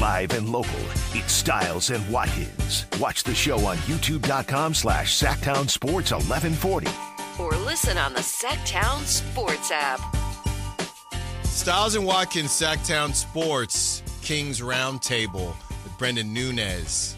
Live and local, it's Stiles and Watkins. Watch the show on youtube.com slash Sactown Sports 1140. Or listen on the Sactown Sports app. Stiles and Watkins, Sactown Sports, Kings Roundtable with Brenden Nunes.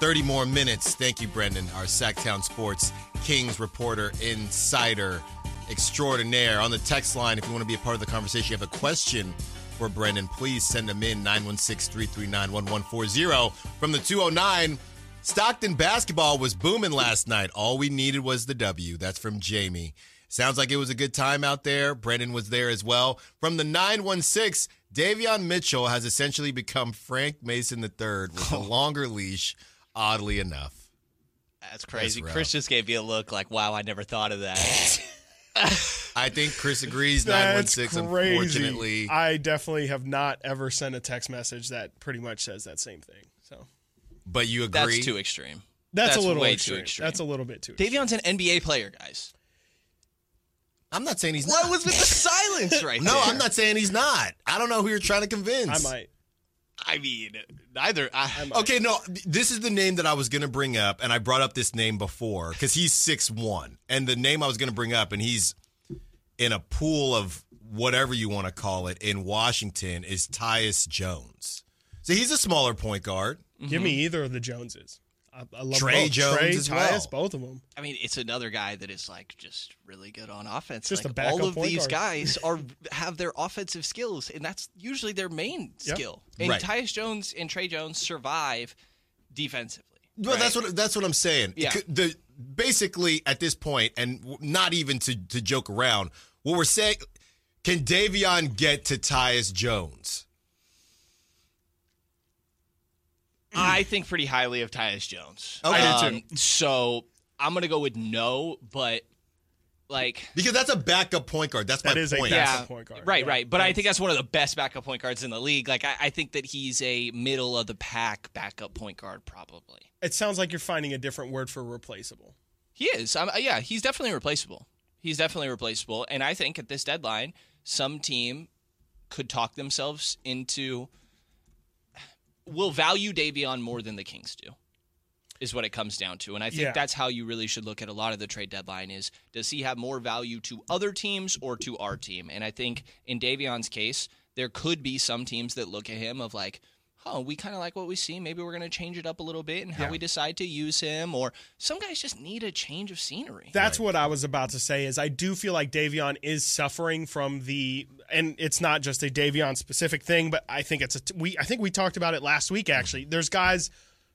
30 more minutes. Thank you, Brenden, our Sactown Sports Kings reporter, insider extraordinaire. On the text line, if you want to be a part of the conversation, you have a question for Brenden, please send them in 916 339 1140. From the 209, Stockton basketball was booming last night. All we needed was the W. That's from Jamie. Sounds like it was a good time out there. Brenden was there as well. From the 916, Davion Mitchell has essentially become Frank Mason III with a longer leash, oddly enough. That's crazy. rough. Chris just gave you a look like, wow, I never thought of that. I think Chris agrees. 916, unfortunately. I definitely have not ever sent a text message that pretty much says that same thing. So But you agree? That's too extreme. that's, That's a little way extreme. too extreme. That's a little bit too. extreme. Davion's an NBA player, guys. I'm not saying he's What not. was with the silence right no, there? I'm not saying he's not. I don't know who you're trying to convince. I might. I mean, neither. I, Okay, no, this is the name that I was going to bring up, and I brought up this name before because he's six one, and the name I was going to bring up, and he's in a pool of whatever you want to call it in Washington is Tyus Jones. So he's a smaller point guard. Give me mm-hmm. either of the Joneses. I, I love Tre both. Jones Tre, as Tyus, well. both of them. I mean, it's another guy that is like just really good on offense. Just a like, backup all of point these guard. guys are have their offensive skills, and that's usually their main Yep. skill. And Right. Tyus Jones and Tre Jones survive defensively. Well, that's what that's what I'm saying. Yeah. The basically at this point, and not even to to joke around, what we're saying, can Davion get to Tyus Jones? I think pretty highly of Tyus Jones. Okay. I do Um, so I'm gonna go with no, but like Because that's a backup point guard. That's That my is point. backup yeah, point guard. right, Yeah. right. But I think that's one of the best backup point guards in the league. Like I, I think that he's a middle of the pack backup point guard, probably. It sounds like you're finding a different word for replaceable. He is. Um, yeah, he's definitely replaceable. He's definitely replaceable. And I think at this deadline, some team could talk themselves into will value Davion more than the Kings do. Is what it comes down to. And I think Yeah. that's how you really should look at a lot of the trade deadline is does he have more value to other teams or to our team? And I think in Davion's case, there could be some teams that look at him of like, oh, we kind of like what we see. Maybe we're going to change it up a little bit and how we decide to use him. Or some guys just need a change of scenery. That's what I was about to say. Is I do feel like Davion is suffering from the, and it's not just a Davion specific thing, but I think it's a we. I think we talked about it last week. Actually, there's guys.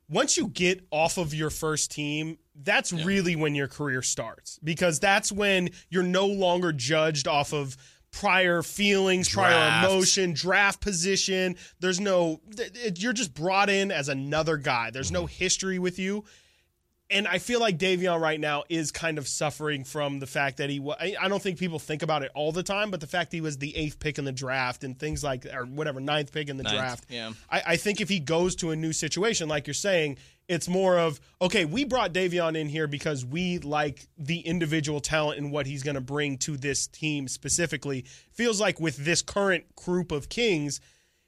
Once you get off of your first team, that's really when your career starts because that's when you're no longer judged off of prior feelings, prior Draft. emotion, draft position. There's no, it- you're just brought in as another guy. There's no history with you and I feel like Davion right now is kind of suffering from the fact that he. wa- I I don't think people think about it all the time, but the fact he was the eighth pick in the draft and things like, or whatever, ninth pick in the Ninth, draft. yeah. I, I think if he goes to a new situation, like you're saying, it's more of okay. We brought Davion in here because we like the individual talent and what he's going to bring to this team specifically. Feels like with this current group of Kings,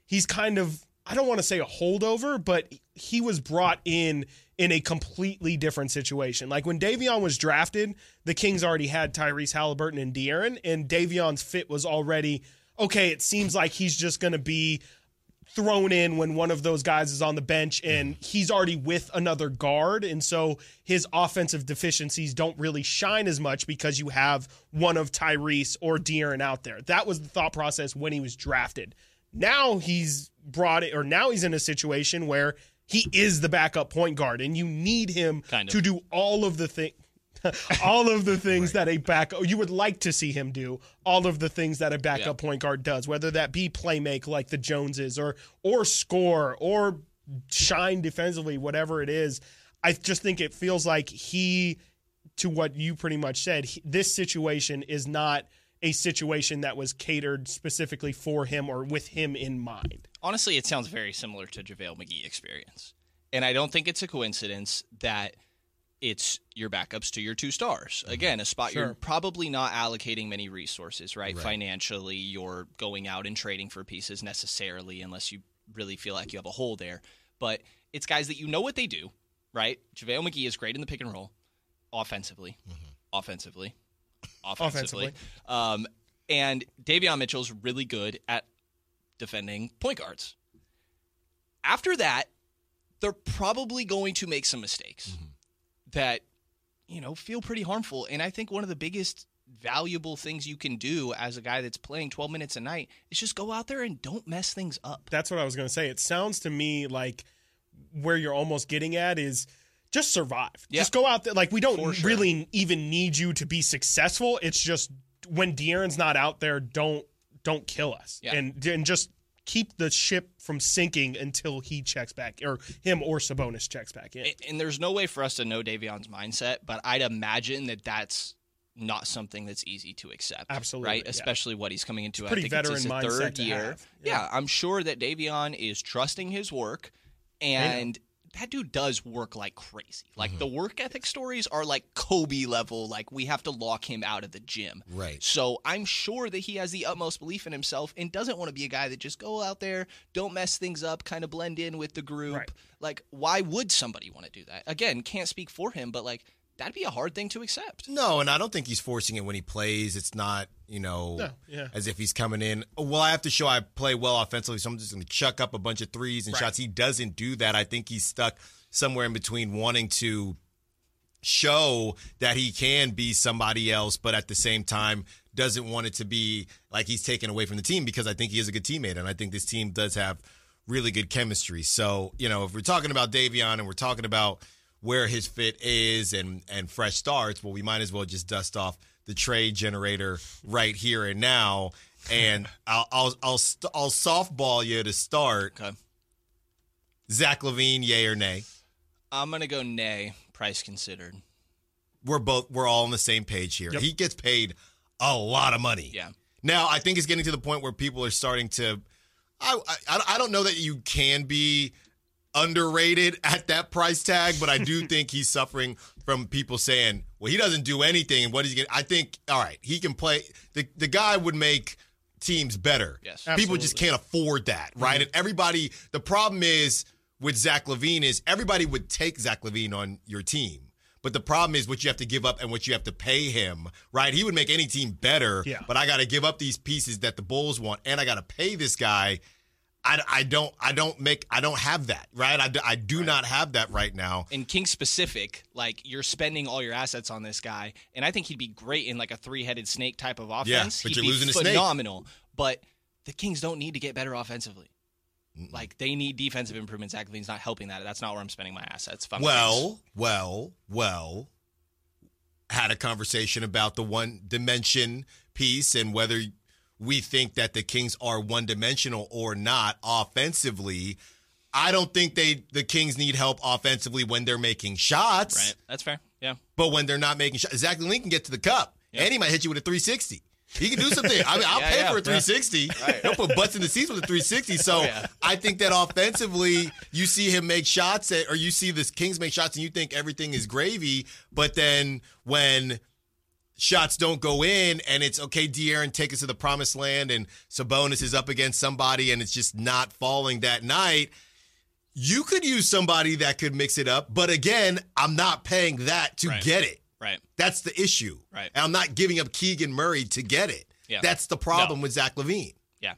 he's kind of I don't want to say a holdover, but he was brought in in a completely different situation. Like when Davion was drafted, the Kings already had Tyrese Halliburton and De'Aaron, and Davion's fit was already okay. It seems like he's just going to be thrown in when one of those guys is on the bench and mm-hmm. he's already with another guard and so his offensive deficiencies don't really shine as much because you have one of Tyrese or De'Aaron out there. That was the thought process when he was drafted. Now he's brought it or now he's in a situation where he is the backup point guard and you need him Kind of. to do all of the things all of the things that a back you would like to see him do all of the things that a backup Yeah. point guard does whether that be play make like the joneses or or score or shine defensively whatever it is i just think it feels like he to what you pretty much said he, this situation is not a situation that was catered specifically for him or with him in mind honestly, it sounds very similar to JaVale McGee experience. And I don't think it's a coincidence that it's your backups to your two stars. Mm-hmm. Again, a spot Sure. you're probably not allocating many resources, right? Financially, you're going out and trading for pieces necessarily unless you really feel like you have a hole there. But it's guys that you know what they do, right? JaVale McGee is great in the pick and roll, offensively, mm-hmm. offensively, offensively. Offensively. Um, and Davion Mitchell's really good at defending point guards. After that, they're probably going to make some mistakes mm-hmm. That you know feel pretty harmful. And I think one of the biggest valuable things you can do as a guy that's playing 12 minutes a night is just go out there and don't mess things up. That's what I was going to say. It sounds to me like where you're almost getting at is just survive. Yeah. Just go out there. Like we don't sure. really even need you to be successful. It's just when De'Aaron's not out there, don't don't kill us. Yeah. And and just keep the ship from sinking until he checks back or him or Sabonis checks back in. And, and there's no way for us to know Davion's mindset, but I'd imagine that that's not something that's easy to accept. Absolutely, right? yeah. Especially what he's coming into. I pretty think it's his veteran mindset third year. Yeah. Yeah. I'm sure that Davion is trusting his work, and that dude does work like crazy. Like Mm-hmm. the work ethic stories are like Kobe level. Like we have to lock him out of the gym. Right. So I'm sure that he has the utmost belief in himself and doesn't want to be a guy that just go out there, don't mess things up, kind of blend in with the group. Right. Like, why would somebody want to do that? Again, can't speak for him, but like that'd be a hard thing to accept. No, and I don't think he's forcing it when he plays. It's not, you know, No, yeah. as if he's coming in. "Oh, Well, I have to show I play well offensively, so I'm just going to chuck up a bunch of threes and Right. shots. He doesn't do that. I think he's stuck somewhere in between wanting to show that he can be somebody else, but at the same time doesn't want it to be like he's taken away from the team because I think he is a good teammate, and I think this team does have really good chemistry. So you know, if we're talking about Davion and we're talking about where his fit is and and fresh starts, well, we might as well just dust off the trade generator right here and now. And I'll I'll I'll, I'll softball you to start. Okay. Zach LaVine, yay or nay? I'm gonna go nay, price considered. we're both we're all on the same page here. Yep. He gets paid a lot of money. Yeah. Now I think it's getting to the point where people are starting to. I I, I don't know that you can be underrated at that price tag, but I do think he's suffering from people saying, "Well, he doesn't do anything." And what he's getting, I think, all right, he can play. The the guy would make teams better. Yes. people just can't afford that, right? Mm-hmm. And everybody, the problem is with Zach LaVine is everybody would take Zach LaVine on your team. But the problem is what you have to give up and what you have to pay him, right? He would make any team better, Yeah. but I got to give up these pieces that the Bulls want, and I got to pay this guy. I, I don't I don't make I don't have that right. I, do- I do not have that right now. in King specific, like you're spending all your assets on this guy, and I think he'd be great in like a three-headed snake type of offense. yeah, but he'd you're be losing a snake. phenomenal. But the Kings don't need to get better offensively. Like they need defensive improvements. Zach LaVine's not helping that. That's not where I'm spending my assets. If I'm the Kings. Well, well, well. Had a conversation about the one dimension piece and whether we think that the Kings are one dimensional or not offensively. I don't think they the Kings need help offensively when they're making shots, right? That's fair. Yeah. but when they're not making shots, Zach LaVine can get to the cup and he might hit you with a 360. He can do something. I mean, I'll Yeah, pay yeah. for a 360. He'll put butts in the seats with a 360. So Oh, yeah. I think that offensively, you see him make shots, at, or you see the Kings make shots, and you think everything is gravy. But then when shots don't go in, and it's okay, De'Aaron, take us to the promised land, and Sabonis is up against somebody, and it's just not falling that night. You could use somebody that could mix it up, but again, I'm not paying that to Right. get it. Right. That's the issue. Right. And I'm not giving up Keegan Murray to get it. Yeah. That's the problem No. with Zach LaVine. Yeah.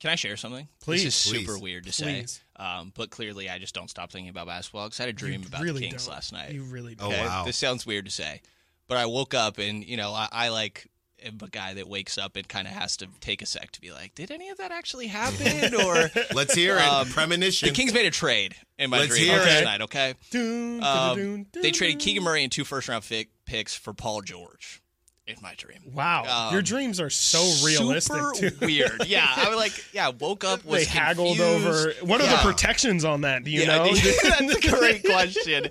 Can I share something? Please. This is super weird to say. Um, but clearly, I just don't stop thinking about basketball because I had a dream You about really the Kings don't. last night. You really Oh, don't. Okay? wow. This sounds weird to say, but I woke up and you know I, I like am a guy that wakes up and kind of has to take a sec to be like, did any of that actually happen? Or Let's hear it. Um, Premonition. the Kings made a trade in my Let's dream hear last it. night. Okay, Dun, um, dun, dun, they traded. Keegan Murray and two first round pick, picks for Paul George in my dream. Wow, Um, your dreams are so realistic. Super too. weird. Yeah, I was like, yeah, woke up was they haggled confused. over. What are Yeah. the protections on that? Do you Yeah, know? that's a great question.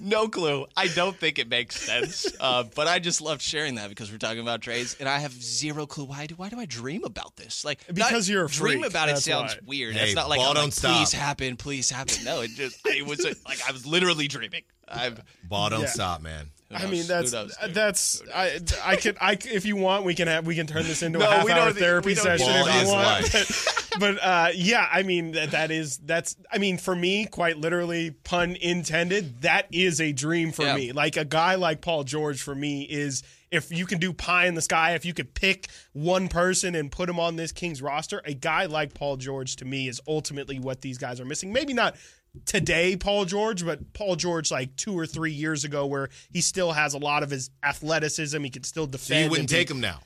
No clue. I don't think it makes sense, uh, but I just loved sharing that because we're talking about trades, and I have zero clue why. Do why do I dream about this? Like Because you're a dream freak, about it sounds why. weird. Hey, it's not like ball I'm don't like, stop. please happen, please happen. No, it just it was a, like I was literally dreaming. I've Ball don't Yeah. stop, man. Who I mean, that's knows, dude? that's I I could I c- if you want we can have we can turn this into No, a half we hour don't therapy we don't session if you is want. but uh, yeah, I mean that, that is that's I mean for me, quite literally, pun intended, that is a dream for Yeah. me. Like a guy like Paul George for me is if you can do pie in the sky, if you could pick one person and put him on this Kings roster, a guy like Paul George to me is ultimately what these guys are missing. Maybe not today Paul George, but Paul George like two or three years ago where he still has a lot of his athleticism. He can still So defend. you wouldn't be- take him now.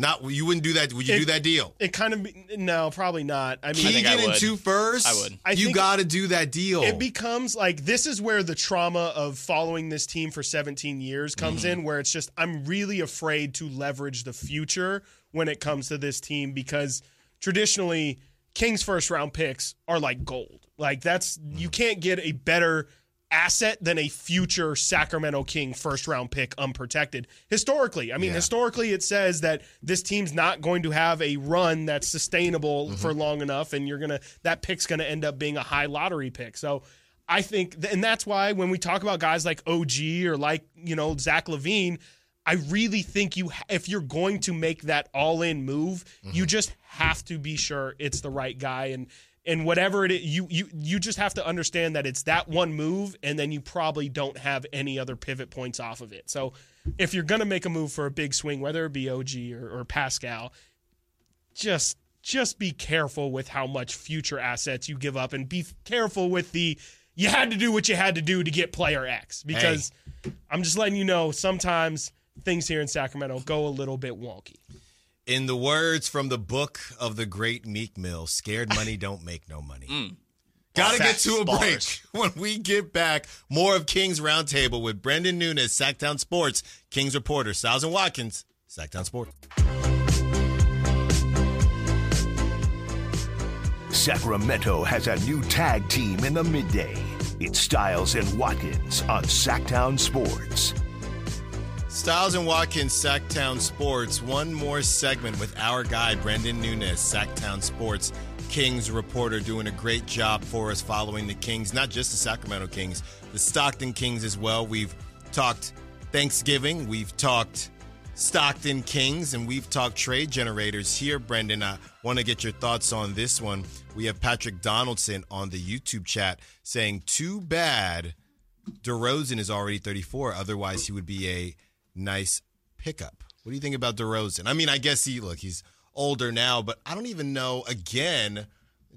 Not you wouldn't do that. Would you It- do that deal? It kind of no, probably not. I mean, think I Keegan and would. two firsts. I would. I you got to do that deal. it becomes like this is where the trauma of following this team for 17 years comes Mm-hmm. in where it's just I'm really afraid to leverage the future when it comes to this team because traditionally Kings first round picks are like gold. Like that's Mm-hmm. you can't get a better asset than a future Sacramento King first round pick unprotected. Historically, I mean Yeah. historically it says that this team's not going to have a run that's sustainable Mm-hmm. for long enough and you're going to that pick's going to end up being a high lottery pick. So I think and that's why when we talk about guys like OG or like, you know, Zach LaVine, I really think you if you're going to make that all-in move, you just have to be sure it's the right guy and and whatever it is, you you you just have to understand that it's that one move, and then you probably don't have any other pivot points off of it. So, if you're gonna make a move for a big swing, whether it be OG or, or Pascal, just just be careful with how much future assets you give up, and be careful with the you had to do what you had to do to get player X because I'm just letting you know sometimes things here in Sacramento go a little bit wonky. In the words from the book of the great Meek Mill, scared money don't make no money. Mm. Gotta get to a break. When we get back, more of King's Roundtable with Brenden Nunes, Sactown Sports, King's reporter, Stiles and Watkins, Sactown Sports. Sacramento has a new tag team in the midday. It's Stiles and Watkins on Sactown Sports. Stiles and Watkins, Sactown Sports. One more segment with our guy, Brenden Nunes, Sactown Sports, Kings reporter, doing a great job for us following the Kings, not just the Sacramento Kings, the Stockton Kings as well. We've talked Thanksgiving, we've talked Stockton Kings, and we've talked trade generators here, Brenden. I want to get your thoughts on this one. We have Patrick Donaldson on the YouTube chat saying, Too bad DeRozan is already 34. Otherwise, he would be a nice pickup. What do you think about DeRozan? I mean, I guess he look he's older now, but I don't even know. Again,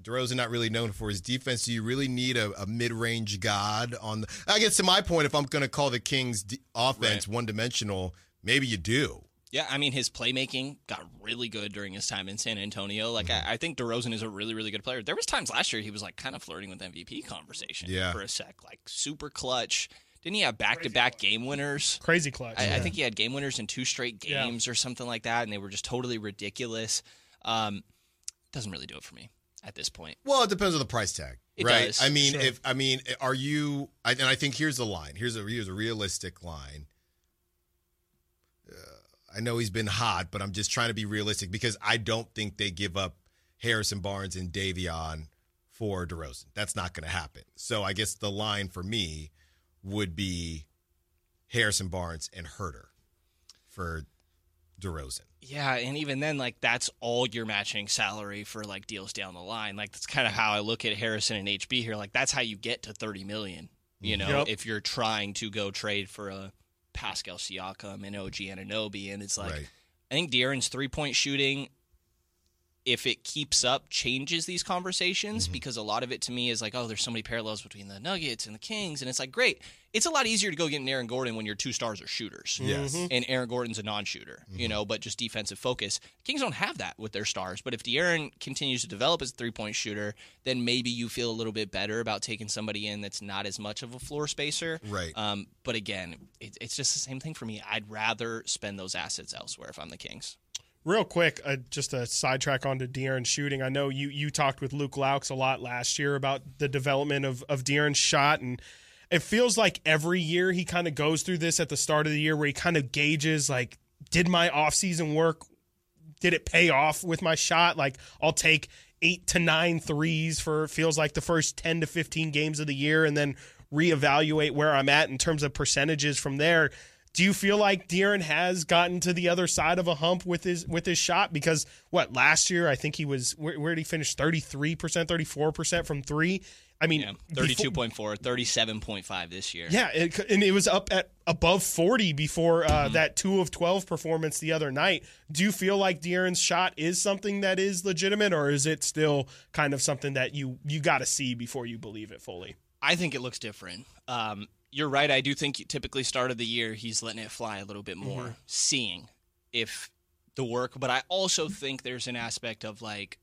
DeRozan not really known for his defense. Do you really need a, a mid-range god on? The, I guess to my point, if I'm going to call the Kings' d- offense one-dimensional, maybe you do. Yeah, I mean his playmaking got really good during his time in San Antonio. Like mm-hmm. I, I think DeRozan is a really, really good player. There was times last year he was like kind of flirting with MVP conversation Yeah. for a sec, like super clutch. Didn't he have back to back game winners? Crazy clutch. I, I think he had game winners in two straight Yeah. games or something like that, and they were just totally ridiculous. Um, doesn't really do it for me at this point. Well, it depends on the price tag, It right? does, I mean, sure. if I mean, are you? I, and I think here's the line. Here's a here's a realistic line. Uh, I know he's been hot, but I'm just trying to be realistic because I don't think they give up Harrison Barnes and Davion for DeRozan. That's not going to happen. So I guess the line for me would be Harrison Barnes and Huerter for DeRozan. Yeah, and even then, like that's all your matching salary for like deals down the line. Like that's kind of how I look at Harrison and HB here. Like that's how you get to thirty million. You know, Yep. if you're trying to go trade for a Pascal Siakam and OG Anunoby, and it's like right. I think De'Aaron's three point shooting, if it keeps up, changes these conversations Mm-hmm. because a lot of it to me is like, oh, there's so many parallels between the Nuggets and the Kings, and it's like, great. It's a lot easier to go get an Aaron Gordon when your two stars are shooters. Yes. And Aaron Gordon's a non-shooter, you know, but just defensive focus. Kings don't have that with their stars. But if De'Aaron continues to develop as a three-point shooter, then maybe you feel a little bit better about taking somebody in that's not as much of a floor spacer. Right. Um, but again, it, it's just the same thing for me. I'd rather spend those assets elsewhere if I'm the Kings. Real quick, uh, just a sidetrack onto De'Aaron shooting. I know you you talked with Luke Loucks a lot last year about the development of of De'Aaron's shot, and it feels like every year he kind of goes through this at the start of the year where he kind of gauges like, did my offseason work? Did it pay off with my shot? Like, I'll take eight to nine threes for feels like the first ten to fifteen games of the year, and then reevaluate where I'm at in terms of percentages from there Do you feel like De'Aaron has gotten to the other side of a hump with his with his shot? Because what last year I think he was where, where did he finish? Thirty three percent, thirty four percent from three. I mean, Yeah, 32.4, 37.5 this year. yeah, it, and it was up at above 40 before uh, Mm-hmm. that 2 of 12 performance the other night. Do you feel like De'Aaron's shot is something that is legitimate, or is it still kind of something that you you got to see before you believe it fully? I think it looks different. Um, you're right. I do think typically start of the year he's letting it fly a little bit more, Mm-hmm. seeing if the work. But I also think there's an aspect of like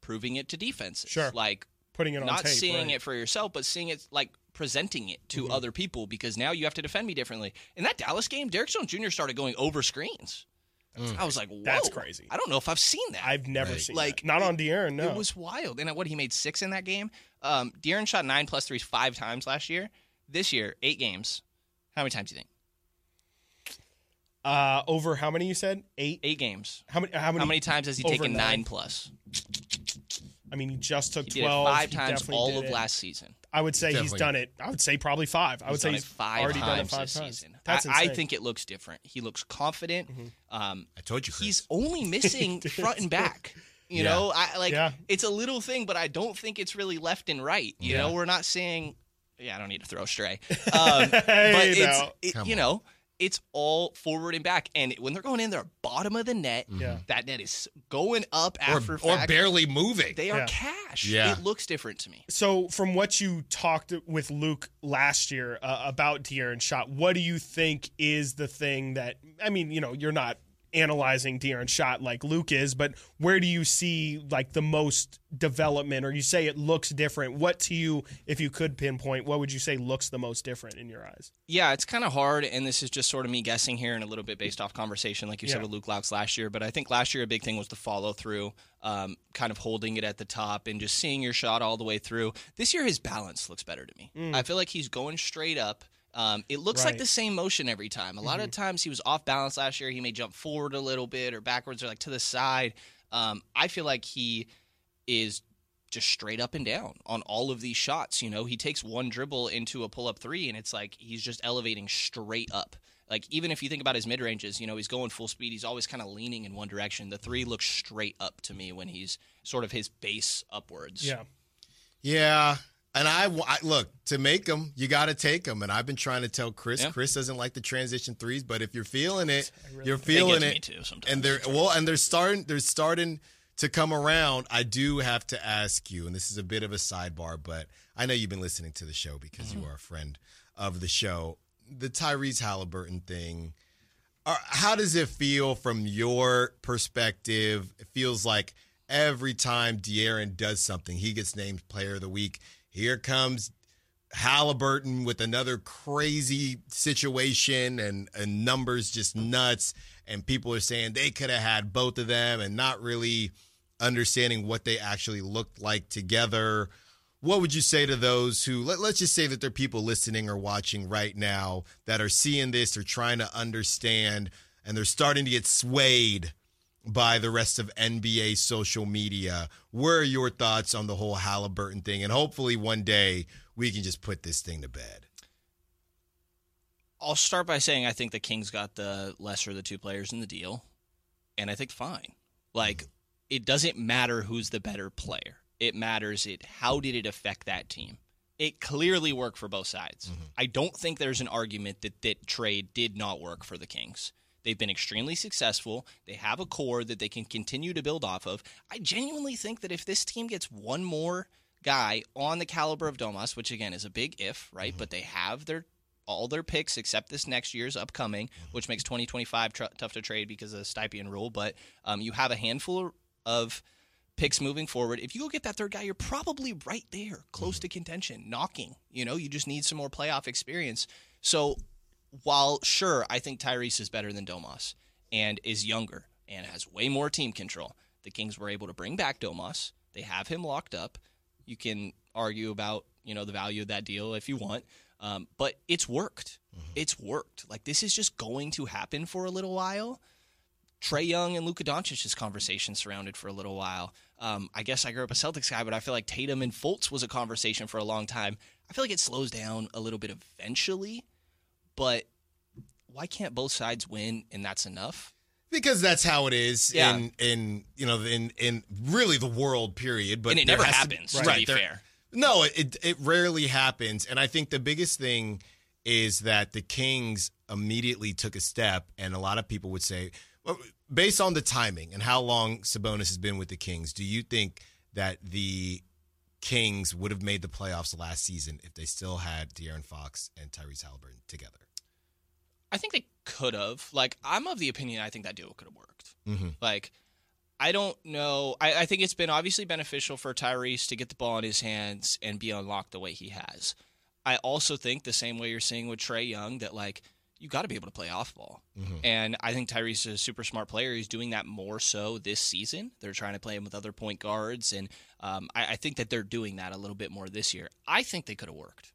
proving it to defenses. Sure. Like Putting it on not tape, seeing right. Mm-hmm. it for yourself, but seeing it like presenting it to other people because now you have to defend me differently. In that Dallas game, Derrick Jones Jr. started going over screens. I was like, Whoa, That's crazy. I don't know if I've seen that. I've never Right. seen Like, like not on De'Aaron. No, It was wild. And what he made six in that game. Um, De'Aaron shot nine plus threes five times last year. This year, eight games. How many times do you think? uh, over how many you said eight? Eight games. How many? How many? How many times has he taken nine? nine plus? I mean, he just took He did twelve it five He times all of it. last season. I would say he's done it. I would say probably five. I would He's say he's five already done it times five this times. season. That's I, I think it looks different. He looks confident. Mm-hmm. Um, I told you, Chris. he's only missing front and back. You Yeah. know, I like Yeah. it's a little thing, but I don't think it's really left and right. You Yeah. know, we're not saying, yeah, I don't need to throw stray, um, but Hey, it's now. it, you on. know, it's all forward and back, and when they're going in, they're bottom of the net. Yeah. that net is going up or, after or fact. barely moving. They are Yeah. cash. Yeah. it looks different to me. So, from what you talked with Luke last year uh, about De'Aaron shot, what do you think is the thing that I mean? You know, you're not analyzing De'Aaron shot like Luke is, but where do you see like the most development? Or you say it looks different. What to you, if you could pinpoint, what would you say looks the most different in your eyes? Yeah, it's kind of hard, and this is just sort of me guessing here and a little bit based off conversation, like you said with Luke Loucks last year. But I think last year a big thing was the follow through, um, kind of holding it at the top and just seeing your shot all the way through. This year, his balance looks better to me. I feel like he's going straight up. Um, it looks like the same motion every time. A lot of times he was off balance last year. He may jump forward a little bit or backwards or like to the side. Um, I feel like he is just straight up and down on all of these shots. You know, he takes one dribble into a pull up three, and it's like he's just elevating straight up. Like even if you think about his mid ranges, you know, he's going full speed. He's always kind of leaning in one direction. The three looks straight up to me when he's sort of his base upwards. Yeah. Yeah. And I, I look to make them, you got to take them. And I've been trying to tell Chris. Yeah. Chris doesn't like the transition threes, but if you're feeling it, you're feeling it. me too sometimes. and they're well, and they're starting. They're starting to come around. I do have to ask you, and this is a bit of a sidebar, but I know you've been listening to the show because you mm-hmm. are a friend of the show. The Tyrese Halliburton thing. How does it feel from your perspective? It feels like every time De'Aaron does something, he gets named Player of the Week. Here comes Halliburton with another crazy situation and, and numbers just nuts. And people are saying they could have had both of them and not really understanding what they actually looked like together. What would you say to those who, let, let's just say that there are people listening or watching right now that are seeing this or trying to understand and they're starting to get swayed by the rest of NBA social media. Where are your thoughts on the whole Halliburton thing? And hopefully one day we can just put this thing to bed. I'll start by saying I think the Kings got the lesser of the two players in the deal, and I think fine. Like it doesn't matter who's the better player. It matters it how did it affect that team. It clearly worked for both sides. Mm-hmm. I don't think there's an argument that that trade did not work for the Kings. They've been extremely successful. They have a core that they can continue to build off of. I genuinely think that if this team gets one more guy on the caliber of Domas, which again is a big if, right? But they have their all their picks except this next year's upcoming, which makes 2025 tr- tough to trade because of the Stepien rule. But um, you have a handful of picks moving forward. If you go get that third guy, you're probably right there, close to contention, knocking. You know, you just need some more playoff experience. So while sure, I think Tyrese is better than Domas and is younger and has way more team control, the Kings were able to bring back Domas. They have him locked up. You can argue about you know the value of that deal if you want, um, but it's worked. It's worked. Like this is just going to happen for a little while. Trae Young and Luka Doncic's conversation surrounded for a little while. Um, I guess I grew up a Celtics guy, but I feel like Tatum and Fultz was a conversation for a long time. I feel like it slows down a little bit eventually, but why can't both sides win and that's enough? Because that's how it is Yeah. in in you know in in really the world period. But And it never happens, to be there- fair. No, it it rarely happens, and I think the biggest thing is that the Kings immediately took a step, and a lot of people would say, well, based on the timing and how long Sabonis has been with the Kings, do you think that the Kings would have made the playoffs last season if they still had De'Aaron Fox and Tyrese Halliburton together? I think they could have. Like, I'm of the opinion I think that deal could have worked. Mm-hmm. Like, I don't know. I, I think it's been obviously beneficial for Tyrese to get the ball in his hands and be unlocked the way he has. I also think the same way you're seeing with Trae Young that like you got to be able to play off ball, and I think Tyrese is a super smart player. He's doing that more so this season. They're trying to play him with other point guards, and um, I, I think that they're doing that a little bit more this year. I think they could have worked.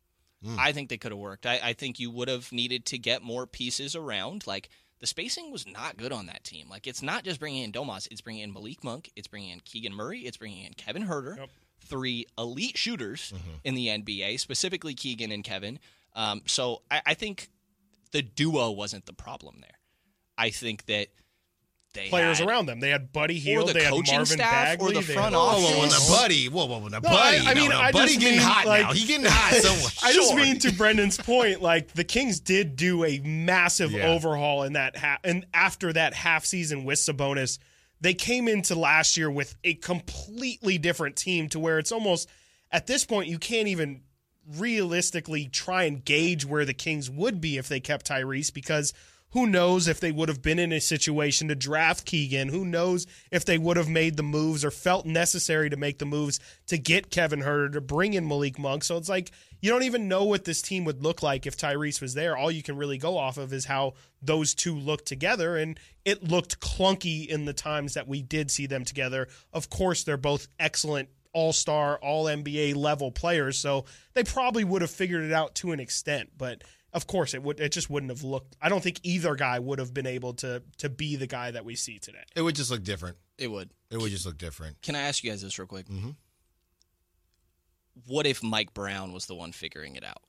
I think they could have worked. I, I think you would have needed to get more pieces around. Like the spacing was not good on that team. Like it's not just bringing in Domas, it's bringing in Malik Monk, it's bringing in Keegan Murray, it's bringing in Kevin Huerter, Yep. three elite shooters in the NBA, specifically Keegan and Kevin. Um, so I, I think the duo wasn't the problem there. I think that they Players had, around them. They had Buddy Hield. the they had Marvin staff or Bagley. the front had- Whoa, office. whoa, whoa, Yes. now, buddy, whoa, whoa, whoa, now, No, buddy. I mean, no, no, I buddy getting mean, hot like- now. He getting hot. So I just mean to Brenden's point, like the Kings did do a massive Yeah. overhaul in that half, and after that half season with Sabonis, they came into last year with a completely different team to where it's almost at this point you can't even realistically try and gauge where the Kings would be if they kept Tyrese because who knows if they would have been in a situation to draft Keegan? Who knows if they would have made the moves or felt necessary to make the moves to get Kevin Huerter to bring in Malik Monk? So it's like you don't even know what this team would look like if Tyrese was there. All you can really go off of is how those two look together, and it looked clunky in the times that we did see them together. Of course, they're both excellent all star, all NBA level players, so they probably would have figured it out to an extent. But of course, it would it just wouldn't have looked. I don't think either guy would have been able to to be the guy that we see today. It would just look different. It would. It would just look different. Can I ask you guys this real quick? Mhm. What if Mike Brown was the one figuring it out?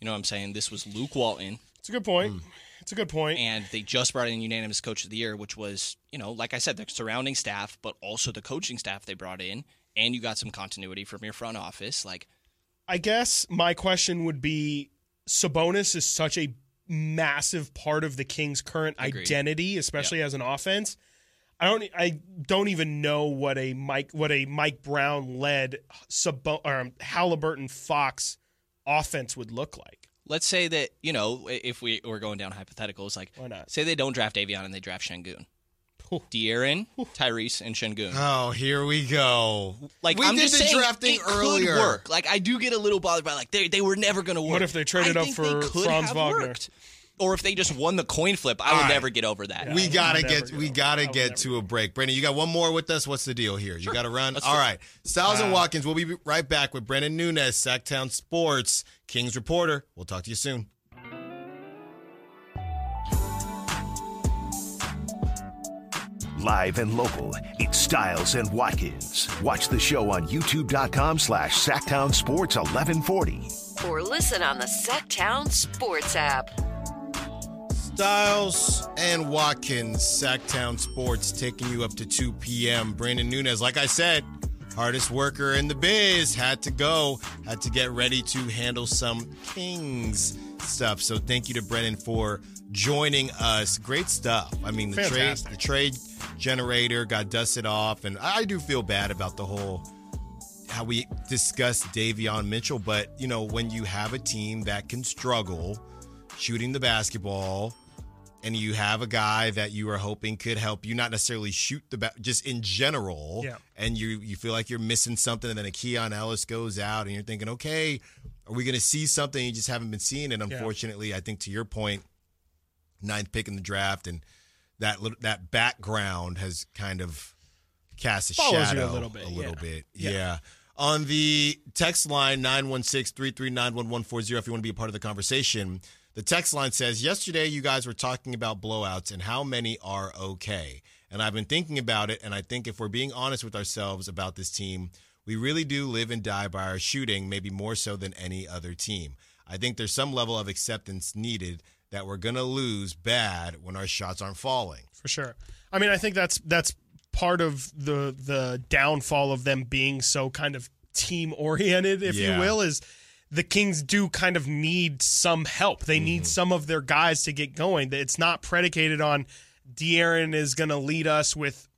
You know what I'm saying? This was Luke Walton, It's a good point. It's a good point. and they just brought in unanimous coach of the year, which was, you know, like I said, the surrounding staff, but also the coaching staff they brought in, and you got some continuity from your front office. Like, I guess my question would be Sabonis is such a massive part of the Kings' current Agreed. identity, especially as an offense. I don't I don't even know what a Mike what a Mike Brown led Sabo, or um, Halliburton Fox offense would look like. let's say that, you know, if we were going down hypotheticals, like, Why not? say they don't draft Avion and they draft Sengun. Whew. De'Aaron, Tyrese, and Sengun. Oh, here we go. Like we I'm did just the saying, drafting it earlier. could work. Like I do get a little bothered by like they they were never going to work. What if they traded I up for they could Franz have Wagner? worked. Or if they just won the coin flip, I All will right. never get over that. we gotta get get we gotta I get to a break. Brandon, you got one more with us. What's the deal here? You got to run. Let's All do it. right, Stiles and Uh, Watkins. We'll be right back with Brenden Nunes, Sactown Sports, Kings reporter. We'll talk to you soon. Live and local, it's Stiles and Watkins. Watch the show on youtube.com slash Sactown Sports 1140. Or listen on the Sactown Sports app. Stiles and Watkins, Sactown Sports, taking you up to 2 p.m. Brandon Nunes, like I said, hardest worker in the biz, had to go, had to get ready to handle some Kings stuff. So thank you to Brennan for joining us. Great stuff. I mean, the trade, the trade generator got dusted off, and I do feel bad about the whole how we discussed Davion Mitchell, but you know, when you have a team that can struggle shooting the basketball and you have a guy that you are hoping could help you not necessarily shoot the ba- just in general Yeah. and you you feel like you're missing something and then a Keon Ellis goes out and you're thinking okay are we going to see something you just haven't been seeing it unfortunately I think to your point ninth pick in the draft and that that background has kind of cast a Follows you a shadow little bit, a little yeah. bit Yeah. yeah. On the text line 916-339-1140 if you want to be a part of the conversation. The text line says, "Yesterday you guys were talking about blowouts and how many are okay. And I've been thinking about it and I think if we're being honest with ourselves about this team, we really do live and die by our shooting, maybe more so than any other team. I think there's some level of acceptance needed that we're going to lose bad when our shots aren't falling. for sure. I mean, I think that's that's part of the the downfall of them being so kind of team oriented, if Yeah. you will, is the Kings do kind of need some help. They Mm-hmm. need some of their guys to get going. It's not predicated on De'Aaron is going to lead us with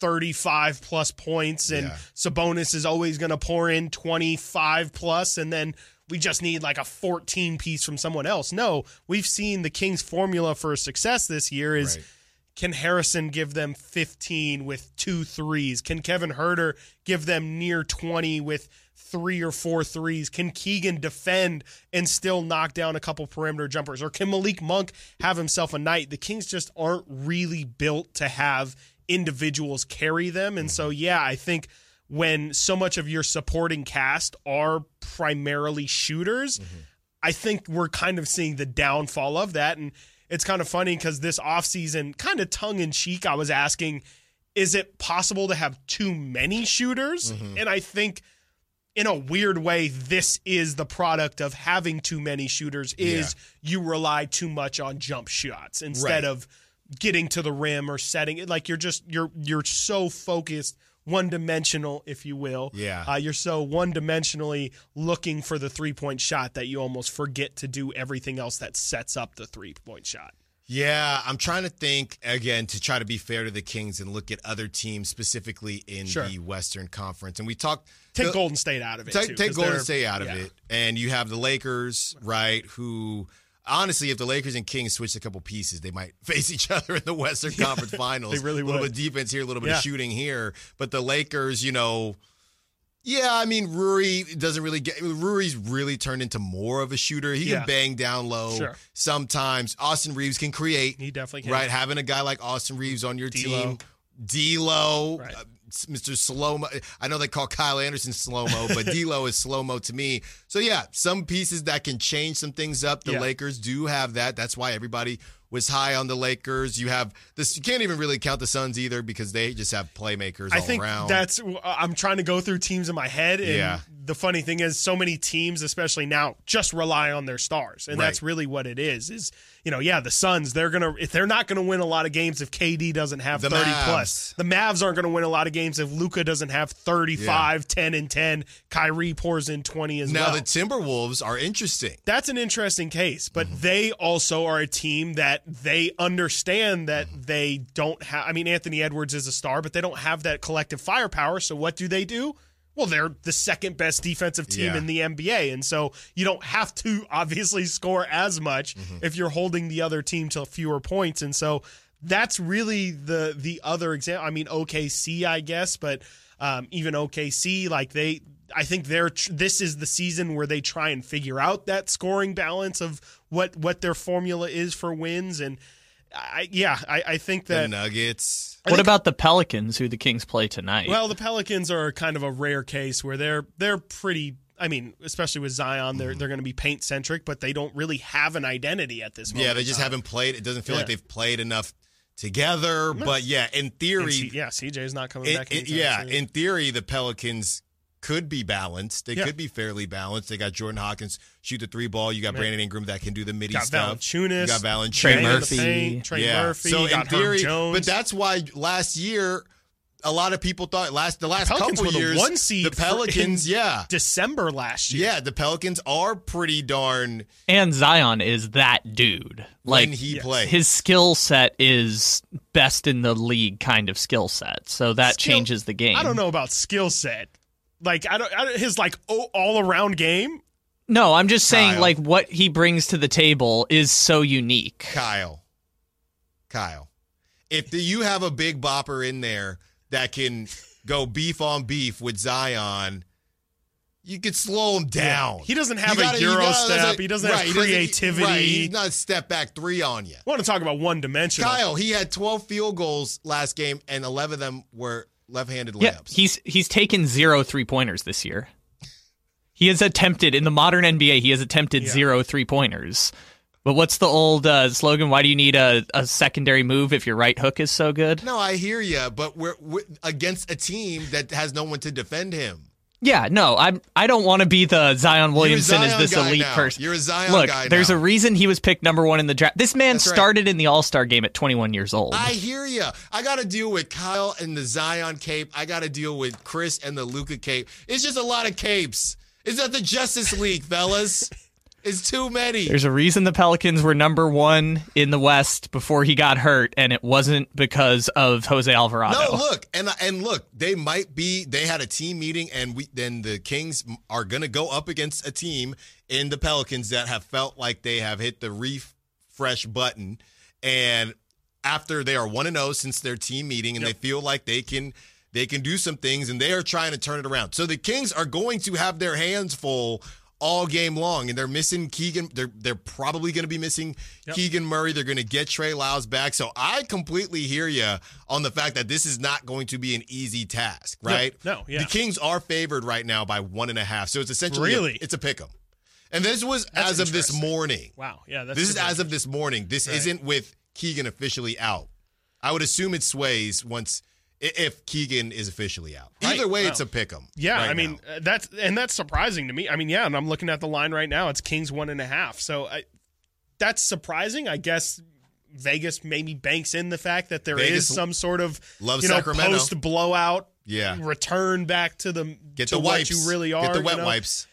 35 plus points and Yeah. Sabonis is always going to pour in 25 plus and then we just need like a 14 piece from someone else. No, we've seen the Kings formula for success this year is Right. Can Harrison give them 15 with two threes? Can Kevin Huerter give them near 20 with three or four threes? Can Keegan defend and still knock down a couple perimeter jumpers? Or can Malik Monk have himself a night? The Kings just aren't really built to have individuals carry them. And so, yeah, I think when so much of your supporting cast are primarily shooters, mm-hmm. I think we're kind of seeing the downfall of that. And it's kind of funny because this offseason, kind of tongue in cheek, I was asking, is it possible to have too many shooters? Mm-hmm. And I think in a weird way, this is the product of having too many shooters is you rely too much on jump shots instead Right. of getting to the rim or setting it like you're just you're you're so focused one dimensional if you will Yeah. uh, you're so one dimensionally looking for the three point shot that you almost forget to do everything else that sets up the three point shot Yeah, I'm trying to think again to try to be fair to the Kings and look at other teams specifically in Sure. the Western Conference. And we talked take the- golden state out of it take, too, take Golden State out of yeah. it, and you have the Lakers, right? Who honestly, if the Lakers and Kings switch a couple pieces, they might face each other in the Western Conference Finals. they really a little would. bit of defense here, a little bit Yeah. of shooting here, but the Lakers, you know. Yeah, I mean, Rui doesn't really get. Rui's really turned into more of a shooter. He Yeah. can bang down low Sure. sometimes. Austin Reaves can create. He definitely can. Right, having a guy like Austin Reaves on your D'Lo. team, D'Lo, Right. uh, Mr. Slow Mo. I know they call Kyle Anderson slow mo, but D'Lo is slow mo to me. So yeah, some pieces that can change some things up. The Yeah. Lakers do have that. That's why everybody was high on the Lakers. You have this. You can't even really count the Suns either because they just have playmakers I all think around. that's I'm trying to go through teams in my head, and Yeah. the funny thing is, so many teams, especially now, just rely on their stars, and Right. that's really what it is. Is you know, yeah, the Suns they're gonna if they're not gonna win a lot of games if KD doesn't have The 30 Mavs. plus. The Mavs aren't gonna win a lot of games if Luka doesn't have 35, 10 and 10. Kyrie pours in 20 as now well. Now the Timberwolves are interesting. that's an interesting case, but Mm-hmm. they also are a team that they understand that they don't have. I mean, Anthony Edwards is a star, but they don't have that collective firepower. So what do they do? Well, they're the second best defensive team Yeah. in the NBA, and so you don't have to obviously score as much Mm-hmm. if you're holding the other team to fewer points, and so that's really the the other example. I mean, OKC, I guess, but um, even OKC, like they, I think they're tr- this is the season where they try and figure out that scoring balance of what what their formula is for wins, and I, yeah, I, I think that The that. Nuggets. What about the Pelicans, who the Kings play tonight? Well, the Pelicans are kind of a rare case where they're they're pretty. I mean, especially with Zion, they're mm-hmm. they're going to be paint centric, but they don't really have an identity at this moment. Yeah, they just time. haven't played. It doesn't feel like they've played enough together. But yeah, in theory, C- yeah, CJ's not coming In- back. in- yeah, soon. in theory, the Pelicans could be balanced. They Yeah. could be fairly balanced. They got Jordan Hawkins shoot the three ball. You got Brandon Ingram that can do the midi got stuff. Valanciunas, You got Trey Valanciunas. Trey Murphy. Murphy, Trey yeah. Murphy. So you in got theory, Jones. but that's why last year. A lot of people thought last the last Pelicans couple were the years one seed the Pelicans, in yeah, December last year. yeah, the Pelicans are pretty darn and Zion is that dude. Like when he yes. plays. his skill set is best in the league kind of skill set. So that Skill- changes the game. I don't know about skill set. Like I don't, I don't his like all around game. No, I'm just saying like what he brings to the table is so unique. Kyle. Kyle. If the, you have a big bopper in there that can go beef on beef with Zion, you could slow him down. He doesn't have a gotta- you Euro step. a- he doesn't right, have he doesn't- creativity. right, he's not a step back three on you. I want to talk about one dimensional. Kyle, he had 12 field goals last game, and 11 of them were left-handed Yeah, he's he's taken zero three pointers this year. He has attempted in the modern NBA. He has attempted Yeah. zero three pointers. But what's the old uh, slogan? Why do you need a, a secondary move if your right hook is so good? no, I hear you, but we're, we're against a team that has no one to defend him. Yeah, no, I'm. I don't want to be the Zion Williamson as Zion this elite now. person. You're a Zion Look, guy there's now. a reason he was picked number one in the draft. This man That's right. started in the All Star game at 21 years old. I hear you. I got to deal with Kyle and the Zion cape. I got to deal with Chris and the Luka cape. It's just a lot of capes. It's not the Justice League, fellas. It's too many. There's a reason the Pelicans were number one in the West before he got hurt, and it wasn't because of Jose Alvarado. No, look, and and look, they might be. They had a team meeting, and we then the Kings are going to go up against a team in the Pelicans that have felt like they have hit the refresh button, and after they are one and zero since their team meeting, and they feel like they can they can do some things, and they are trying to turn it around. So the Kings are going to have their hands full all game long, and they're missing Keegan. They're they're probably going to be missing Keegan Murray. They're going to get Trey Lyles back. So I completely hear you on the fact that this is not going to be an easy task, right? no, yeah. The Kings are favored right now by one and a half, so it's essentially a- Really? it's a pick 'em. And this was That's as of this morning. Wow. Yeah. This is as of this morning. This isn't with Keegan officially out. I would assume it sways once if Keegan is officially out. Right. Either way, Wow. it's a pick 'em. Yeah, right I mean now. uh, that's and that's surprising to me. I mean, yeah, and I'm looking at the line right now. It's Kings one and a half. So I, that's surprising. I guess Vegas maybe banks in the fact that there is Vegas some sort of loves you know Sacramento. post blowout. Yeah. return back to the get to the what wipes. you really are. Get the you wet know? wipes.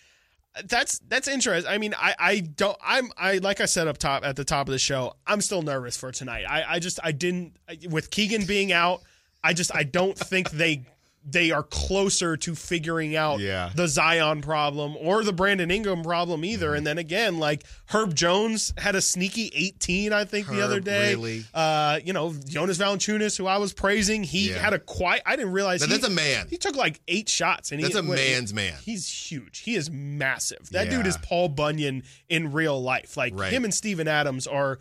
That's that's interesting. I mean, I I don't. I'm I like I said up top at the top of the show. I'm still nervous for tonight. I I just I didn't with Keegan being out. I just I don't think they they are closer to figuring out Yeah. the Zion problem or the Brandon Ingram problem either. Mm-hmm. And then again, like Herb Jones had a sneaky 18, I think, the other day. really? Uh, you know, Jonas Valanciunas, who I was praising, he Yeah. had a quiet. I didn't realize he- that's a man. He took like eight shots, and That's he, a wait, man's man. He's huge. He is massive. That dude is Paul Bunyan in real life. Like Right. him and Steven Adams are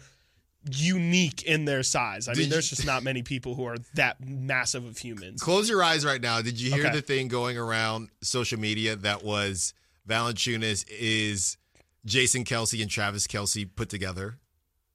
unique in their size. I Did mean, there's just not many people who are that massive of humans. Close your eyes right now. Did you hear Okay. the thing going around social media that was Valanciunas is Jason Kelce and Travis Kelce put together?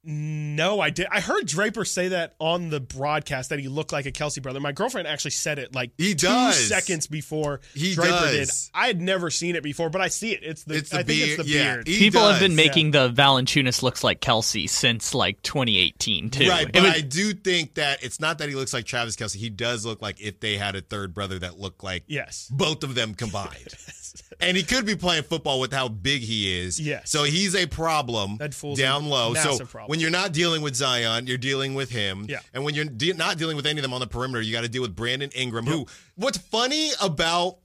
No, I did. I heard Draper say that on the broadcast that he looked like a Kelce brother. My girlfriend actually said it like He two does. seconds before He Draper does. did. I had never seen it before, but I see it. It's the, It's the I think beard. it's the yeah, beard. he People have been does. making the Valanciunas looks like Kelce since like 2018 too. Right, but was- I do think that it's not that he looks like Travis Kelce. He does look like if they had a third brother that looked like Yes. both of them combined. and he could be playing football with how big he is. Yeah. So he's a problem down low. So problem. when you're not dealing with Zion, you're dealing with him. Yeah. And when you're de- not dealing with any of them on the perimeter, you got to deal with Brandon Ingram, who, what's funny about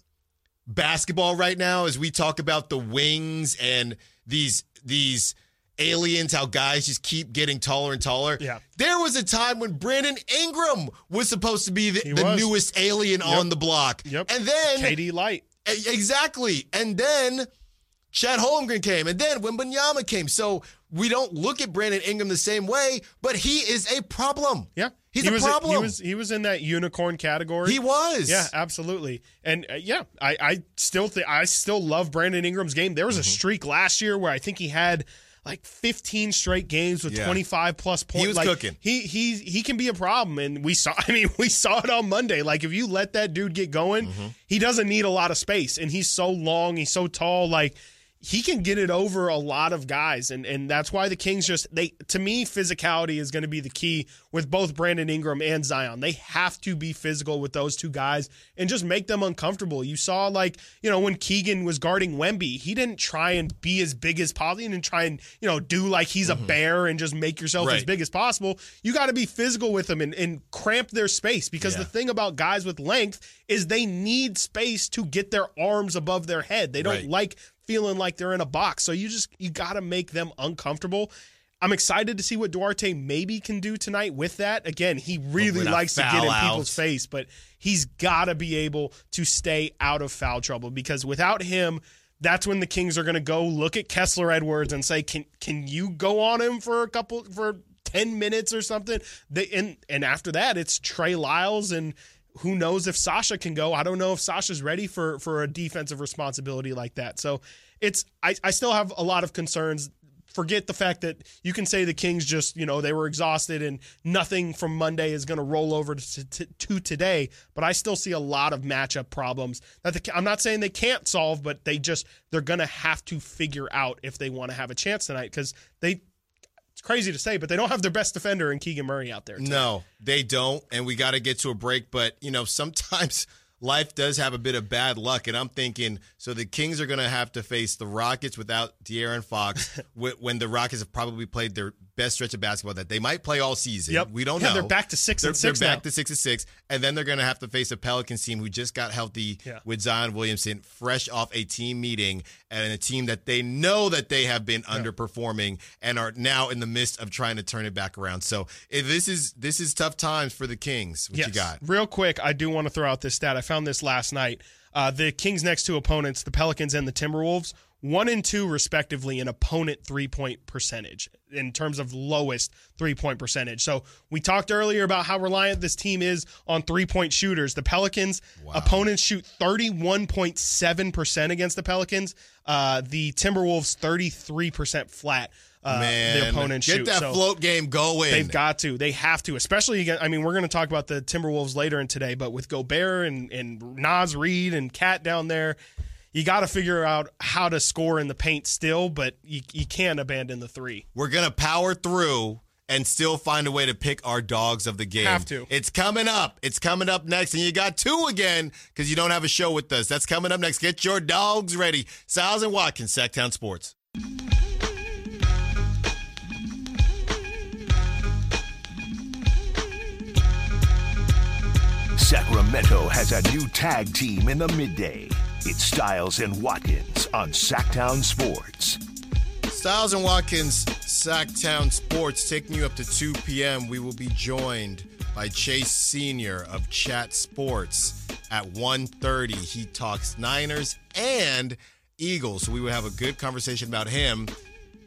basketball right now is we talk about the wings and these, these, aliens how guys just keep getting taller and taller Yeah. there was a time when brandon ingram was supposed to be the, the newest alien on the block Yep. and then KD Light. Exactly. And then Chet Holmgren came. And then Wembanyama came. So we don't look at Brandon Ingram the same way, but he is a problem. Yeah, He's he a was problem. he was he was in that unicorn category. He was. Yeah, absolutely. And uh, yeah, I, I still think I still love Brandon Ingram's game. There was a Mm-hmm. streak last year where I think he had like 15 straight games with Yeah. 25 plus points. He was like, cooking. He he he can be a problem, and we saw. I mean, we saw it on Monday. Like if you let that dude get going, Mm-hmm. he doesn't need a lot of space, and he's so long, he's so tall. Like he can get it over a lot of guys, and and that's why the Kings just they to me physicality is going to be the key with both Brandon Ingram and Zion. They have to be physical with those two guys and just make them uncomfortable. You saw like you know when Keegan was guarding Wemby, he didn't try and be as big as possible. and try and you know do like he's a mm-hmm. bear and just make yourself as big as possible. You got to be physical with them and, and cramp their space because Yeah. the thing about guys with length is they need space to get their arms above their head. They don't Right. like feeling like they're in a box. So you just you got to make them uncomfortable. I'm excited to see what Duarte maybe can do tonight with that. Again, he really likes to get in out. people's face, but he's got to be able to stay out of foul trouble because without him, that's when the Kings are going to go look at Kessler Edwards and say, "Can can you go on him for a couple for 10 minutes or something?" They and and after that, it's Trey Lyles and who knows if Sasha can go. I don't know if Sasha's ready for for a defensive responsibility like that. So, it's I I still have a lot of concerns forget the fact that you can say the Kings just, you know, they were exhausted and nothing from Monday is going to roll over to, to, to today. But I still see a lot of matchup problems that the, I'm not saying they can't solve, but they just they're going to have to figure out if they want to have a chance tonight because they. Crazy to say, but they don't have their best defender in Keegan Murray out there. tonight. No, they don't, and we got to get to a break. But you know, sometimes life does have a bit of bad luck, and I'm thinking so the Kings are going to have to face the Rockets without De'Aaron Fox when the Rockets have probably played their best stretch of basketball that they might play all season. Yep. We don't Yeah, know. they're back to six they're, and six They're back now. to six and six, and then they're going to have to face a Pelicans team who just got healthy Yeah. with Zion Williamson, fresh off a team meeting, and a team that they know that they have been underperforming and are now in the midst of trying to turn it back around. So this is this is tough times for the Kings. What you got? Real quick, I do want to throw out this stat. I found this last night. Uh, the Kings' next two opponents, the Pelicans and the Timberwolves, one and two respectively in opponent three point percentage in terms of lowest three point percentage. So we talked earlier about how reliant this team is on three point shooters. The Pelicans opponents shoot thirty one point seven percent against the Pelicans. Uh, the Timberwolves thirty three percent flat. Uh, Man, the opponents get shoot. that So- float game going. They've got to. They have to, especially again. I mean, we're going to talk about the Timberwolves later in today, but with Gobert and and Naz Reid and Cat down there, you got to figure out how to score in the paint still. But you you can't abandon the three. We're gonna power through and still find a way to pick our dogs of the game. Have to. It's coming up. It's coming up next, and you got two again because you don't have a show with us. That's coming up next. Get your dogs ready. Stiles and Watkins, Sactown Sports. Sacramento has a new tag team in the midday. It's Stiles and Watkins on Sactown Sports. Stiles and Watkins, Sactown Sports, taking you up to 2 p.m. We will be joined by Chase Senior of Chat Sports at 1.30. He talks Niners and Eagles. So we will have a good conversation about him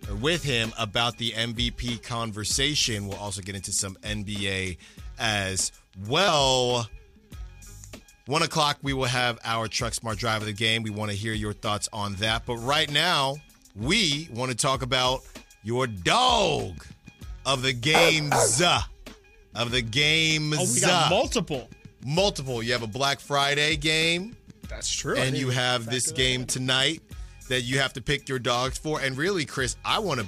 or with him about the MVP conversation. We'll also get into some NBA as well. One o'clock, we will have our Truck Smart Drive of the game. We want to hear your thoughts on that. But right now, we want to talk about your dog of the games. Uh, of the games. Oh, we got uh, multiple. Multiple. You have a Black Friday game, That's true. And you have this game tonight that you have to pick your dogs for. And really, Chris, I want to.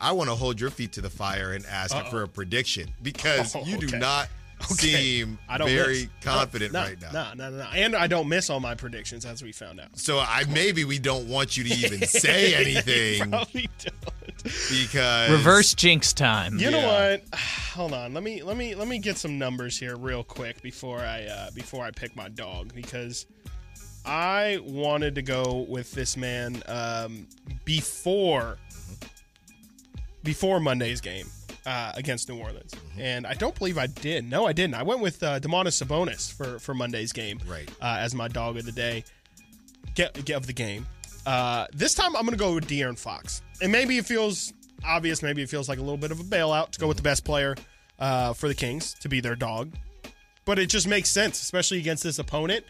I want to hold your feet to the fire and ask for a prediction because Oh, you do okay. not Okay. seem I don't very miss. confident no, right now. No, no, no, no. And I don't miss all my predictions, as we found out. So I maybe we don't want you to even say anything Probably don't. because Reverse jinx time. You know Yeah. what? Hold on. Let me let me let me get some numbers here real quick before I uh, before I pick my dog because I wanted to go with this man um, before before Monday's game uh, against New Orleans, and I don't believe I did. No, I didn't. I went with uh, Domantas Sabonis for for Monday's game, Right. uh, as my dog of the day, get, get of the game. Uh, this time I'm going to go with De'Aaron Fox, and maybe it feels obvious. Maybe it feels like a little bit of a bailout to go with the best player uh, for the Kings to be their dog, but it just makes sense, especially against this opponent.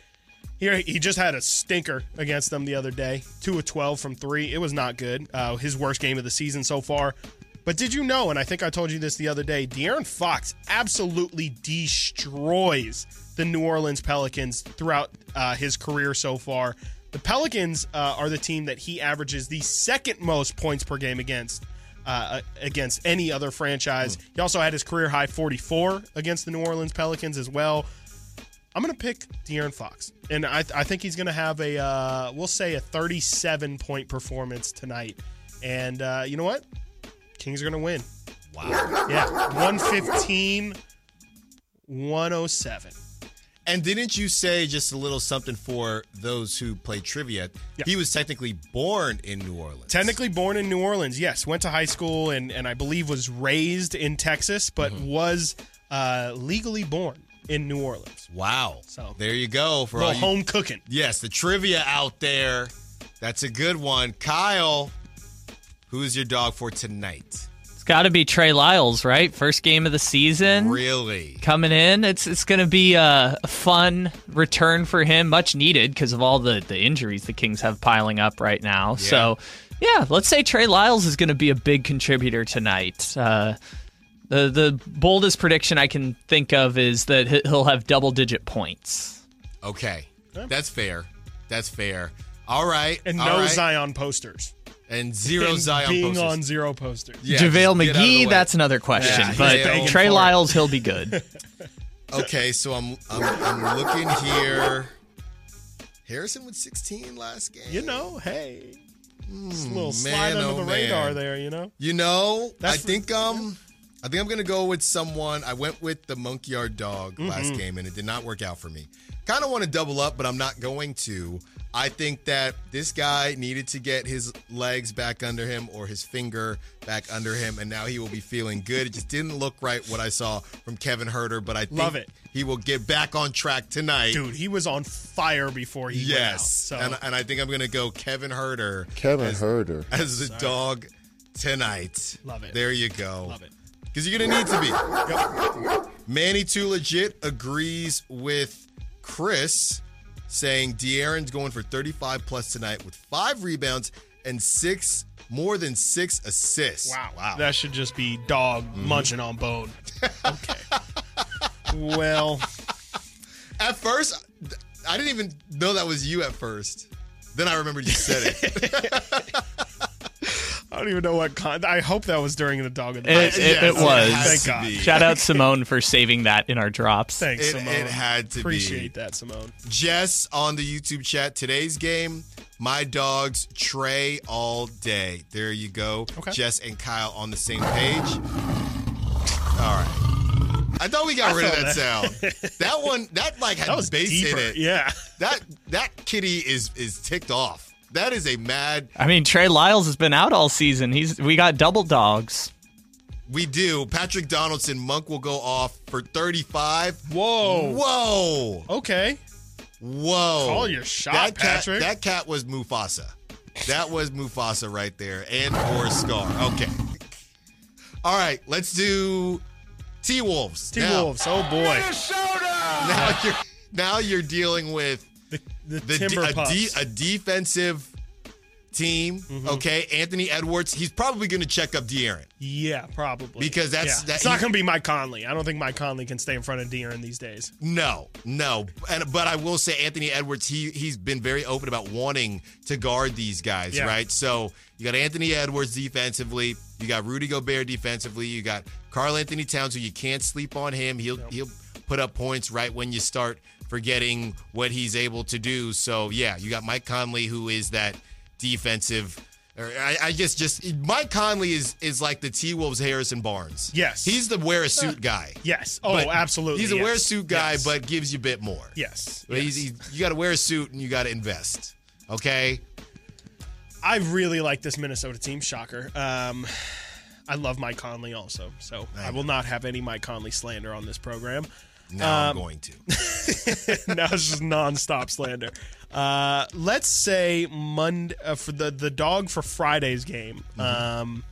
Here, he just had a stinker against them the other day. Two of 12 from three. It was not good. Uh, his worst game of the season so far. But did you know, and I think I told you this the other day, De'Aaron Fox absolutely destroys the New Orleans Pelicans throughout uh, his career so far. The Pelicans uh, are the team that he averages the second most points per game against. Uh, against any other franchise. He also had his career high 44 against the New Orleans Pelicans as well. I'm going to pick De'Aaron Fox, and I, I think he's going to have a uh, we'll say a 37 point performance tonight. And uh, you know what? Kings are going to win. wow. Yeah, 115, 107. And didn't you say just a little something for those who play trivia? Yeah. He was technically born in New Orleans. Technically born in New Orleans, yes. Went to high school and, and I believe was raised in Texas, but was uh, legally born in New Orleans. Wow. So- there you go for all you, home cooking. Yes, the trivia out there. That's a good one. Kyle, who's your dog for tonight? It's It's got to be Trey Lyles, right? First game of the season. Really? coming in. It's it's going to be a, a fun return for him, much needed because of all the the injuries the Kings have piling up right now. So, yeah, let's say Trey Lyles is going to be a big contributor tonight. Uh, the the boldest prediction I can think of is that he- he'll have double digit points. Okay. That's fair. That's fair. All right. and all no right. Zion posters. And zero And Zion being posters. on zero posters. Yeah, JaVale just get out of the McGee, that's another question. Yeah, but he's Trey. Lyles, he'll be good. Okay, so I'm I'm, I'm looking here. Harrison with 16 last game. You know, hey, just a little man, slide under oh, the man. radar there. You know, You know, That's I for- think um I think I'm gonna go with someone. I went with the monkey yard dog Mm-hmm. last game and it did not work out for me. Kind of want to double up, but I'm not going to. I think that this guy needed to get his legs back under him or his finger back under him, and now he will be feeling good. It just didn't look right what I saw from Kevin Huerter, but I think Love it. he will get back on track tonight. dude, he was on fire before he went out. Yes, So and, and I think I'm gonna go Kevin Huerter Kevin as, Huerter. as the dog tonight. Love it. There you go. love it. Because you're gonna need to be. Manny Too Legit agrees with Chris, saying De'Aaron's going for 35 plus tonight with five rebounds and six more than six assists. Wow, Wow. that should just be dog Mm-hmm. munching on bone. Okay. well, At first, I didn't even know that was you at first. Then I remembered you said it. I don't even know what. Con- I hope that was during the dog of the It, night. it, Yes, it it was. has Thank God. be. Shout out Simone for saving that in our drops. Thanks, It- Simone. it had to be. Appreciate that, Simone. Jess on the YouTube chat. Today's game, my dogs Trey all day. There you go. Okay. Jess and Kyle on the same page. All right. I thought we got I rid of felt that, sound. That one, that like had That was bass deeper. in it. Yeah. That that kitty is is ticked off. That is a mad. I mean, Trey Lyles has been out all season. He's we got double dogs. We do. Patrick Donaldson, Monk will go off for 35. Whoa. Whoa. Okay. Whoa. Call your shot, that cat, Patrick. That cat was Mufasa. That was Mufasa right there. And or Scar. Okay. All right, let's do T Wolves. T Wolves. Oh boy. Now you're now you're dealing with The, the, Timber de- a, de- a defensive team. Mm-hmm. Okay, Anthony Edwards. He's probably going to check up De'Aaron. yeah, probably. Because that's- Yeah. that- it's not going to be Mike Conley. I don't think Mike Conley can stay in front of De'Aaron these days. No, no, and but I will say Anthony Edwards. He he's been very open about wanting to guard these guys, Yeah. right? So you got Anthony Edwards defensively, you got Rudy Gobert defensively, you got Karl Anthony Towns, who you can't sleep on him. He'll he'll put up points right when you start forgetting what he's able to do. So yeah, you got Mike Conley, who is that defensive. Or I, I guess just Mike Conley is is like the T Wolves Harrison Barnes. Yes. he's the wear a suit guy. Yes. Oh, But absolutely. He's a yes. wear a suit guy, Yes. but gives you a bit more. yes. But he's, yes. he's- you got to wear a suit and you got to invest. Okay. I really like this Minnesota team. Shocker. Um, I love Mike Conley also, so I, will not have any Mike Conley slander on this program. Now Um, I'm going to. now it's just nonstop slander. Uh, let's say Monday uh, for the the dog for Friday's game. Um,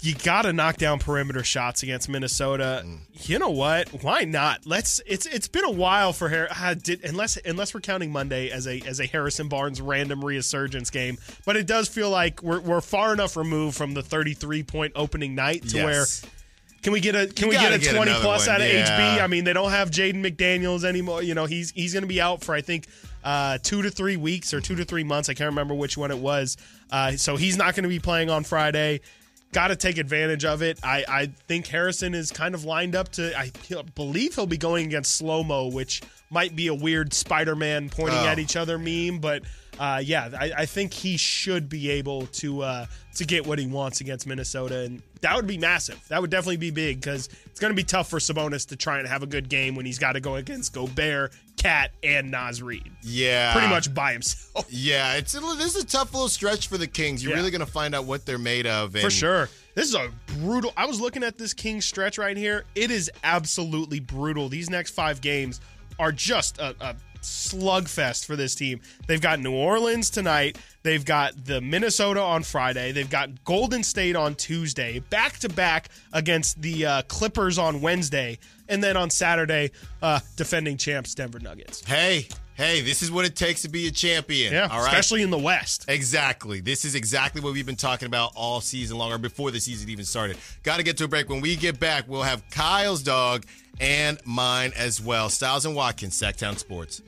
you got to knock down perimeter shots against Minnesota. You know what? Why not? Let's. It's it's been a while for Har- uh, did, unless unless we're counting Monday as a as a Harrison Barnes random resurgence game, but it does feel like we're we're far enough removed from the 33 point opening night to Yes. where can we get a can You we get a get 20 another plus one, out of yeah. HB? I mean, they don't have Jaden McDaniels anymore. You know, he's he's going to be out for I think uh, two to three weeks or two to three months. I can't remember which one it was. Uh, so he's not going to be playing on Friday. Got to take advantage of it. I, I think Harrison is kind of lined up to. I believe he'll be going against slow mo, which might be a weird Spider-Man pointing Oh. at each other meme, but uh, yeah, I, I think he should be able to uh, to get what he wants against Minnesota, and that would be massive. That would definitely be big because it's going to be tough for Sabonis to try and have a good game when he's got to go against Gobert, Cat, and Naz Reid, Yeah. pretty much by himself. Yeah. It's a, this is a tough little stretch for the Kings. You're Yeah. really going to find out what they're made of. And For sure. This is a brutal. I was looking at this King stretch right here. It is absolutely brutal. These next five games are just a, a slugfest for this team. They've got New Orleans tonight. They've got the Minnesota on Friday. They've got Golden State on Tuesday. Back to back against the uh, Clippers on Wednesday, and then on Saturday, uh, defending champs Denver Nuggets. Hey, hey, this is what it takes to be a champion. Yeah, all right. especially in the West. Exactly. This is exactly what we've been talking about all season long, or before the season even started. Got to get to a break. When we get back, we'll have Kyle's dog and mine as well. Stiles and Watkins, Sactown Sports.